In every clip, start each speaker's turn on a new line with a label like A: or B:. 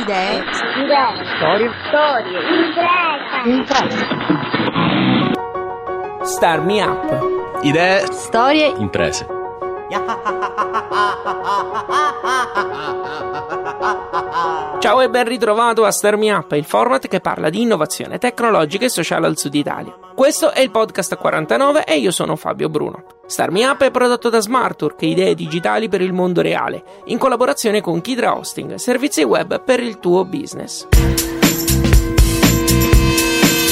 A: Idee.
B: Storie.
A: Storie. Imprese.
C: Star Me Up.
D: Idee,
E: Storie
D: imprese.
C: Ciao e ben ritrovato a Star Me Up, il format che parla di innovazione tecnologica e sociale al sud Italia. Questo è il podcast 49 e io sono Fabio Bruno. Star Me Up è prodotto da Smartwork, idee digitali per il mondo reale, in collaborazione con Kidra Hosting, servizi web per il tuo business.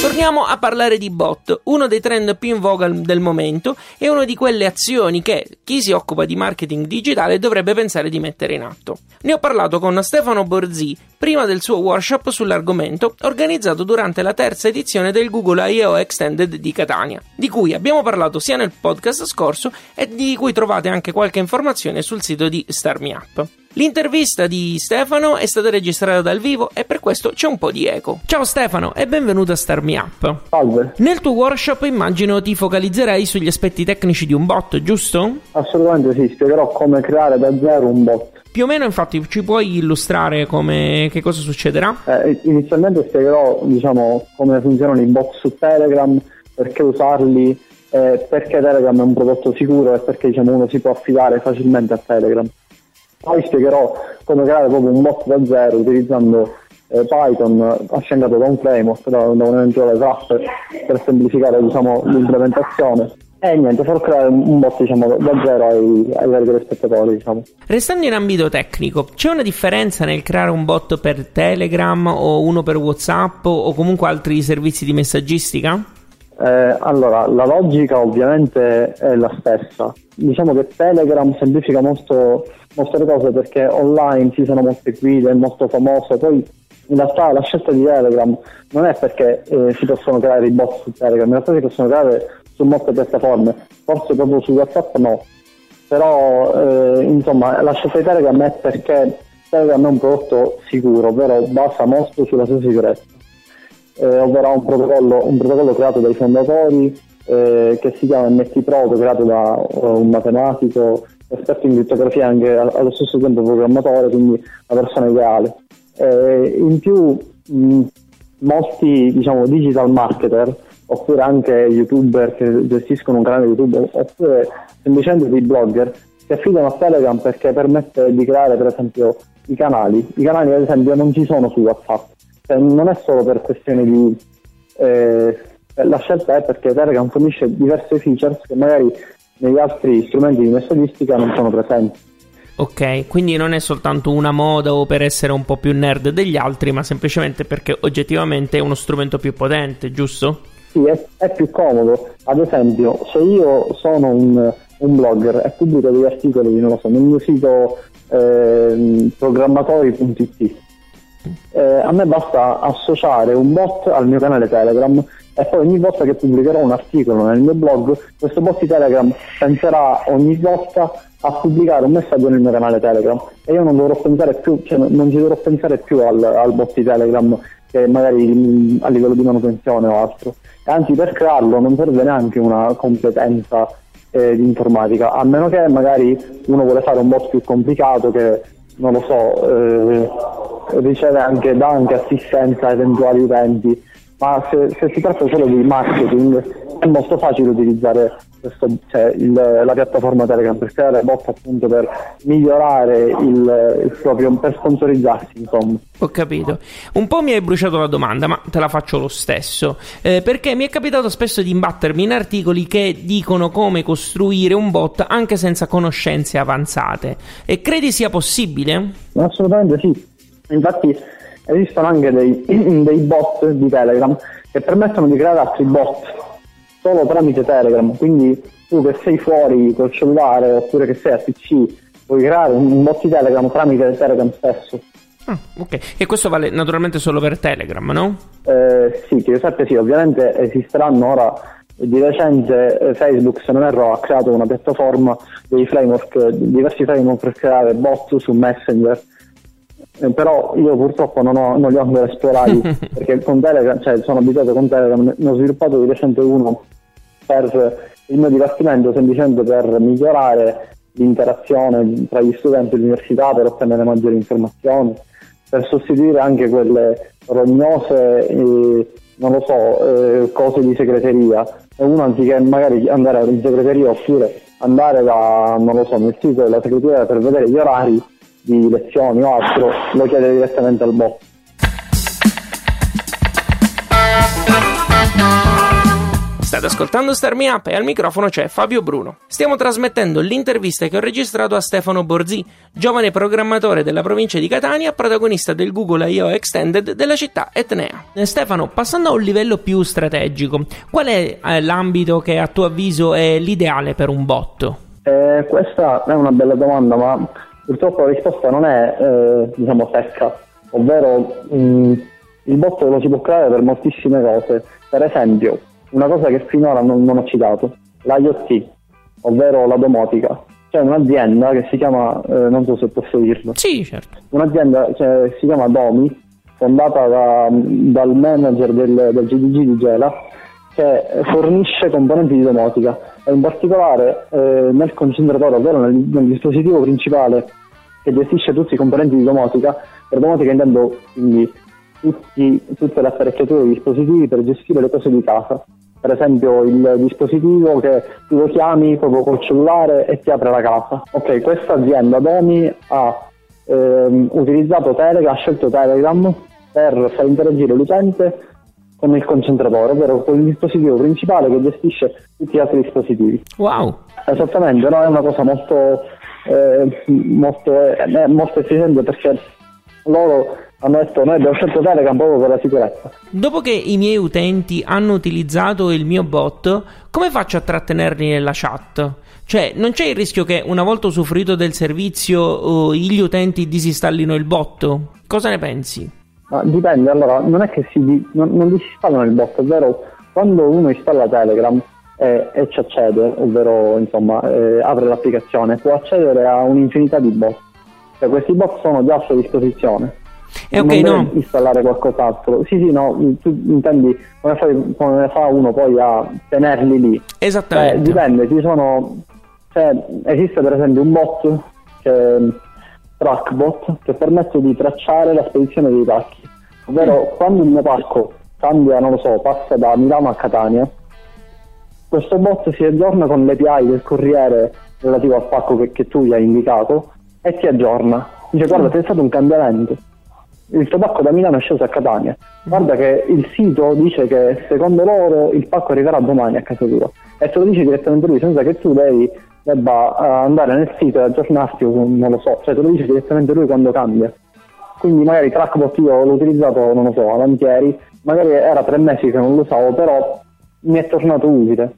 C: Torniamo a parlare di bot, uno dei trend più in voga del momento e una di quelle azioni che chi si occupa di marketing digitale dovrebbe pensare di mettere in atto. Ne ho parlato con Stefano Borzi prima del suo workshop sull'argomento organizzato durante la terza edizione del Google I.O. Extended di Catania, di cui abbiamo parlato sia nel podcast scorso e di cui trovate anche qualche informazione sul sito di Star Me Up. L'intervista di Stefano è stata registrata dal vivo e per questo c'è un po' di eco. Ciao Stefano e benvenuto a Star Me Up.
F: Salve,
C: Nel tuo workshop immagino ti focalizzerai sugli aspetti tecnici di un bot, giusto?
F: assolutamente sì, spiegherò come creare da zero un bot.
C: Più o meno infatti ci puoi illustrare come, che cosa succederà?
F: Eh, inizialmente spiegherò diciamo, come funzionano i bot su Telegram, perché usarli, eh, perché Telegram è un prodotto sicuro e perché diciamo, uno si può affidare facilmente a Telegram. Poi spiegherò come creare proprio un bot da zero utilizzando eh, Python affiancato da un framework, da, da un eventuale wrapper per semplificare diciamo, l'implementazione. E niente, farò creare un bot diciamo, da zero ai, ai vari telespettatori. Diciamo.
C: Restando in ambito tecnico, c'è una differenza nel creare un bot per Telegram o uno per WhatsApp o comunque altri servizi di messaggistica?
F: Eh, allora, la logica ovviamente è la stessa. Diciamo che Telegram semplifica molto, molto le cose perché online ci sono molte guide, è molto famoso. Poi in realtà la scelta di Telegram non è perché eh, si possono creare i bot su Telegram, in realtà si possono creare su molte piattaforme, forse proprio su WhatsApp no. Però eh, insomma la scelta di Telegram è perché Telegram è un prodotto sicuro, ovvero basa molto sulla sua sicurezza eh, ovvero un protocollo, un protocollo creato dai fondatori eh, che si chiama MT Proto, creato da eh, un matematico esperto in crittografia anche allo stesso tempo programmatore, quindi una persona ideale. Eh, in più mh, molti diciamo, digital marketer oppure anche youtuber che gestiscono un canale YouTube oppure semplicemente dei blogger si affidano a Telegram perché permette di creare per esempio i canali. I canali ad esempio non ci sono su WhatsApp, cioè, non è solo per questione di... eh, la scelta è perché Telegram fornisce diverse features che magari negli altri strumenti di messaggistica non sono presenti.
C: Ok, quindi non è soltanto una moda o per essere un po' più nerd degli altri, ma semplicemente perché oggettivamente è uno strumento più potente, giusto?
F: Sì, è, è più comodo. Ad esempio, se io sono un, un blogger e pubblico degli articoli, non lo so, nel mio sito eh, programmatori.it, eh, a me basta associare un bot al mio canale Telegram e poi ogni volta che pubblicherò un articolo nel mio blog, questo bot di Telegram penserà ogni volta a pubblicare un messaggio nel mio canale Telegram e io non dovrò pensare più, cioè non ci dovrò pensare più al, al bot di Telegram che magari mh, a livello di manutenzione o altro. Anzi per crearlo non serve neanche una competenza eh, di informatica, a meno che magari uno vuole fare un bot più complicato che non lo so, eh, riceve anche, dà anche assistenza a eventuali utenti ma se, se si tratta solo di marketing è molto facile utilizzare questo, cioè, il, la piattaforma Telegram. Per creare bot appunto per migliorare il, il proprio per sponsorizzarsi insomma.
C: Ho capito. Un po' mi hai bruciato la domanda ma te la faccio lo stesso. Eh, perché mi è capitato spesso di imbattermi in articoli che dicono come costruire un bot anche senza conoscenze avanzate. E credi sia possibile?
F: assolutamente sì. Infatti esistono anche dei, dei bot di Telegram che permettono di creare altri bot solo tramite Telegram, quindi tu che sei fuori col cellulare oppure che sei a PC puoi creare un bot di Telegram tramite Telegram stesso.
C: Ah, ok, e questo vale naturalmente solo per Telegram, no?
F: Eh, sì, sappia sì, ovviamente esisteranno ora di recente eh, Facebook, se non erro, ha creato una piattaforma dei framework, diversi framework per creare bot su Messenger. Eh, però io purtroppo non, ho, non li ho ancora esplorati perché con Telegram, cioè sono abituato con Telegram, ne ho sviluppato di recente uno per il mio dipartimento semplicemente per migliorare l'interazione tra gli studenti dell'università per ottenere maggiori informazioni, per sostituire anche quelle rognose, eh, non lo so, eh, cose di segreteria. E uno anziché magari andare in segreteria oppure andare da, non lo so, nel sito della segreteria per vedere gli orari di lezioni o altro, lo chiede direttamente al bot.
C: State ascoltando Starmi Up e al microfono c'è Fabio Bruno. Stiamo trasmettendo l'intervista che ho registrato a Stefano Borzi, giovane programmatore della provincia di Catania, protagonista del Google I.O. Extended della città etnea. Eh, Stefano, passando a un livello più strategico, qual è eh, l'ambito che a tuo avviso è l'ideale per un bot?
F: Eh, questa è una bella domanda, ma purtroppo la risposta non è eh, diciamo secca, ovvero mh, mm, il bot lo si può creare per moltissime cose. Per esempio, una cosa che finora non, non ho citato, l'IoT, ovvero la domotica. C'è un'azienda che si chiama, eh, non so se posso dirlo.
C: Sì, certo.
F: Un'azienda che si chiama Domi, fondata da, dal manager del, del GDG di Gela, che fornisce componenti di domotica e in particolare eh, nel concentratore, ovvero nel, nel, dispositivo principale che gestisce tutti i componenti di domotica, per domotica intendo quindi tutti, tutte le apparecchiature e i dispositivi per gestire le cose di casa per esempio il dispositivo che tu lo chiami proprio col cellulare e ti apre la casa. Ok, questa azienda Domi ha ehm, utilizzato Telegram, ha scelto Telegram per far interagire l'utente con il concentratore, ovvero con il dispositivo principale che gestisce tutti gli altri dispositivi.
C: Wow!
F: Esattamente, no? è una cosa molto, eh, molto, eh, molto efficiente perché loro hanno detto noi abbiamo scelto Telegram proprio per la sicurezza.
C: Dopo che i miei utenti hanno utilizzato il mio bot, come faccio a trattenerli nella chat? Cioè, non c'è il rischio che una volta usufruito del servizio gli utenti disinstallino il bot? Cosa ne pensi?
F: Ma dipende, allora, non è che si non, non disinstallano il bot, ovvero quando uno installa Telegram e, e ci accede, ovvero insomma eh, apre l'applicazione, può accedere a un'infinità di bot. Cioè, questi bot sono già a sua disposizione
C: e ok, no.
F: installare qualcos'altro. Sì, sì, no, tu intendi come, fai, come fa uno poi a tenerli lì?
C: Esattamente.
F: Eh, dipende, ci sono, cioè, esiste per esempio un bot, che, Trackbot, che permette di tracciare la spedizione dei pacchi. Ovvero, mm. quando il mio parco cambia, non lo so, passa da Milano a Catania, questo bot si aggiorna con l'API del corriere relativo al pacco che, che tu gli hai indicato e ti aggiorna. Dice guarda, mm. c'è stato un cambiamento il tabacco da Milano è sceso a Catania. Guarda che il sito dice che secondo loro il pacco arriverà domani a casa tua e te lo dice direttamente lui senza che tu devi debba uh, andare nel sito e aggiornarti o non lo so, cioè te lo dice direttamente lui quando cambia. Quindi magari Trackbot io l'ho utilizzato, non lo so, avantieri, magari era tre mesi che non lo usavo, però mi è tornato utile.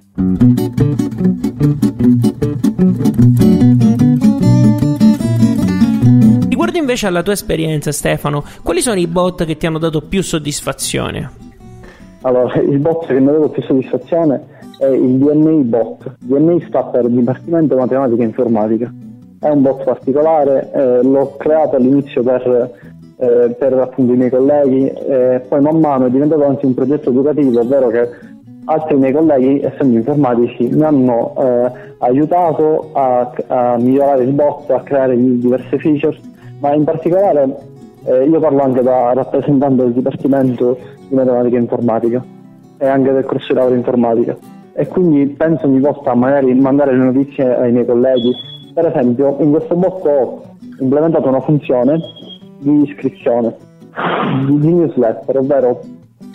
C: Riguardo invece alla tua esperienza, Stefano, quali sono i bot che ti hanno dato più soddisfazione?
F: Allora, il bot che mi ha dato più soddisfazione è il DNI bot. DNI sta per Dipartimento Matematica e Informatica. È un bot particolare, eh, l'ho creato all'inizio per, eh, per appunto i miei colleghi, e poi man mano è diventato anche un progetto educativo, ovvero che altri miei colleghi, essendo informatici, mi hanno eh, aiutato a, a, migliorare il bot, a creare diverse features ma in particolare Eh, io parlo anche da rappresentante del Dipartimento di Matematica e Informatica e anche del corso di laurea informatica e quindi penso ogni volta magari mandare le notizie ai miei colleghi. Per esempio, in questo bot ho implementato una funzione di iscrizione di, di newsletter, ovvero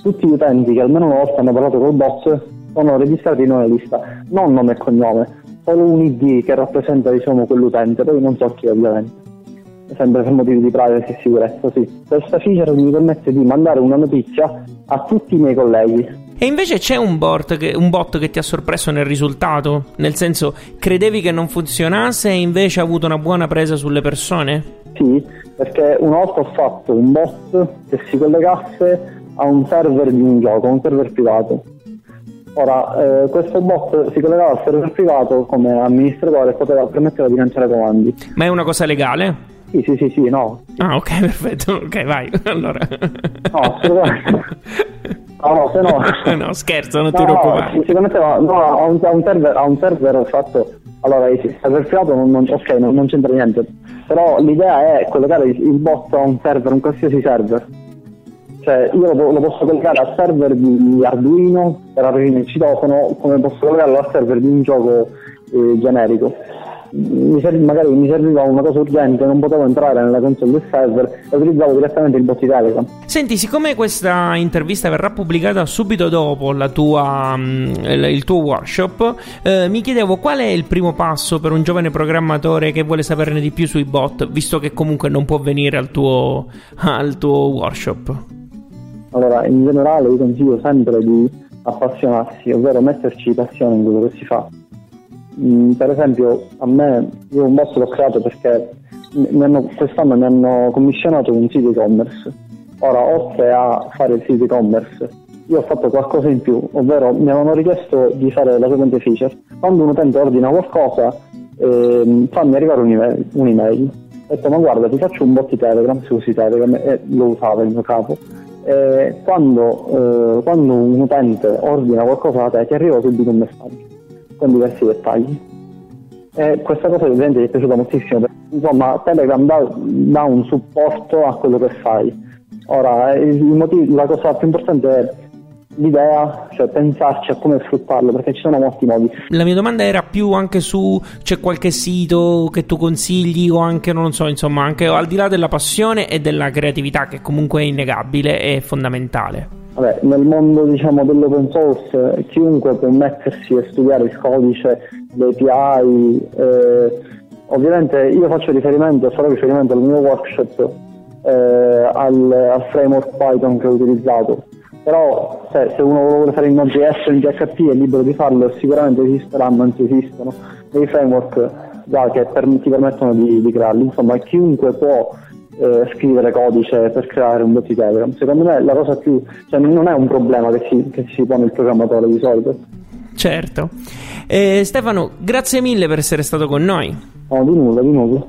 F: tutti gli utenti che almeno una volta hanno parlato col bot sono registrati in una lista, non nome e cognome, solo un ID che rappresenta diciamo, quell'utente, poi non so chi ovviamente. Sempre per motivi di privacy e sicurezza, sì. Questa feature mi permette di mandare una notizia a tutti i miei colleghi.
C: E invece c'è un bot, che, un bot che ti ha sorpreso nel risultato? Nel senso, credevi che non funzionasse e invece ha avuto una buona presa sulle persone?
F: Sì, perché una volta ho fatto un bot che si collegasse a un server di un gioco, un server privato. Ora, eh, questo bot si collegava al server privato come amministratore e poteva permetteva di lanciare comandi.
C: Ma è una cosa legale?
F: Sì, sì, sì, sì, no.
C: Ah, ok, perfetto. Ok, vai. Allora.
F: No, assolutamente. No, no, se no...
C: no, scherzo, non ti
F: no,
C: preoccupare.
F: No, si connetteva no, a, un, un server, un server fatto... Allora, il server privato non, non, ok, non, non c'entra niente. Però l'idea è collegare il, il bot a un server, un qualsiasi server. Cioè, io lo, lo posso collegare al server di Arduino per aprire il citofono, come posso collegarlo al server di un gioco eh, generico mi serv- magari mi serviva una cosa urgente, non potevo entrare nella console del server e utilizzavo direttamente il bot di Telegram.
C: Senti, siccome questa intervista verrà pubblicata subito dopo tua, mm, il tuo workshop, eh, mi chiedevo qual è il primo passo per un giovane programmatore che vuole saperne di più sui bot, visto che comunque non può venire al tuo, al tuo workshop.
F: Allora, in generale io consiglio sempre di appassionarsi, ovvero metterci passione in quello che si fa Mm, per esempio a me, io un bot l'ho creato perché hanno, quest'anno mi hanno commissionato un sito e-commerce. Ora, oltre a fare il sito e-commerce, io ho fatto qualcosa in più, ovvero mi avevano richiesto di fare la seguente feature. Quando un utente ordina qualcosa, eh, fammi arrivare un'email. un'email. Ho detto, ma guarda, ti faccio un bot di Telegram, se usi Telegram, e lo usava il mio capo. Quando, eh, quando un utente ordina qualcosa da te, ti arriva subito un messaggio con diversi dettagli. E questa cosa ovviamente mi è piaciuta moltissimo, perché insomma Telegram dà, dà, un supporto a quello che fai. Ora, motivo, la cosa più importante è l'idea, cioè pensarci a come sfruttarlo, perché ci sono molti modi.
C: La mia domanda era più anche su c'è qualche sito che tu consigli o anche non so, insomma, anche al di là della passione e della creatività che comunque è innegabile e fondamentale.
F: Vabbè, nel mondo diciamo, dell'open source chiunque può mettersi e studiare il codice, le API, eh, ovviamente io faccio riferimento, farò riferimento al mio workshop eh, al, al, framework Python che ho utilizzato, però se, se uno vuole fare in Node.js o in PHP è libero di farlo sicuramente esisteranno, anzi esistono dei framework già che per, ti permettono di, di crearli, insomma chiunque può eh, scrivere codice per creare un bot di Telegram. Secondo me la cosa più, cioè non è un problema che si, che si pone il programmatore di solito.
C: Certo. Eh, Stefano, grazie mille per essere stato con noi.
F: No, di nulla, di nulla.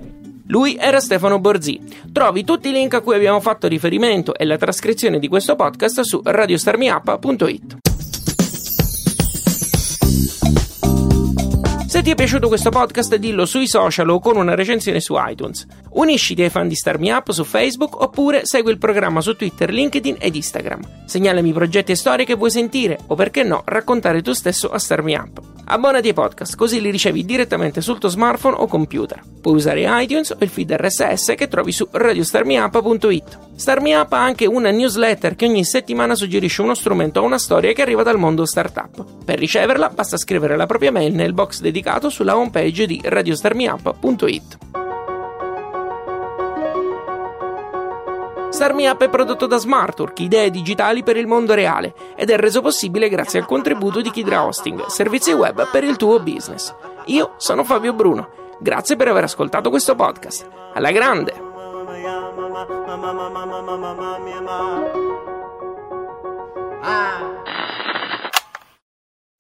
C: Lui era Stefano Borzi. Trovi tutti i link a cui abbiamo fatto riferimento e la trascrizione di questo podcast su radiostarmiappa.it. Se ti è piaciuto questo podcast dillo sui social o con una recensione su iTunes. Unisciti ai fan di Star Me Up su Facebook oppure segui il programma su Twitter, LinkedIn ed Instagram. Segnalami progetti e storie che vuoi sentire o perché no raccontare tu stesso a Star Me Up. Abbonati ai podcast così li ricevi direttamente sul tuo smartphone o computer. Puoi usare iTunes o il feed RSS che trovi su radiostarmiup.it. Star Me Up ha anche una newsletter che ogni settimana suggerisce uno strumento o una storia che arriva dal mondo startup. Per riceverla basta scrivere la propria mail nel box dedicato sulla homepage di radiostarmiup.it. Starmi Up è prodotto da Smartwork, idee digitali per il mondo reale, ed è reso possibile grazie al contributo di Kidra Hosting, servizi web per il tuo business. Io sono Fabio Bruno. Grazie per aver ascoltato questo podcast. Alla grande!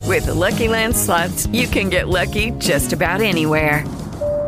B: With the Lucky Land slots, you can get lucky just about anywhere.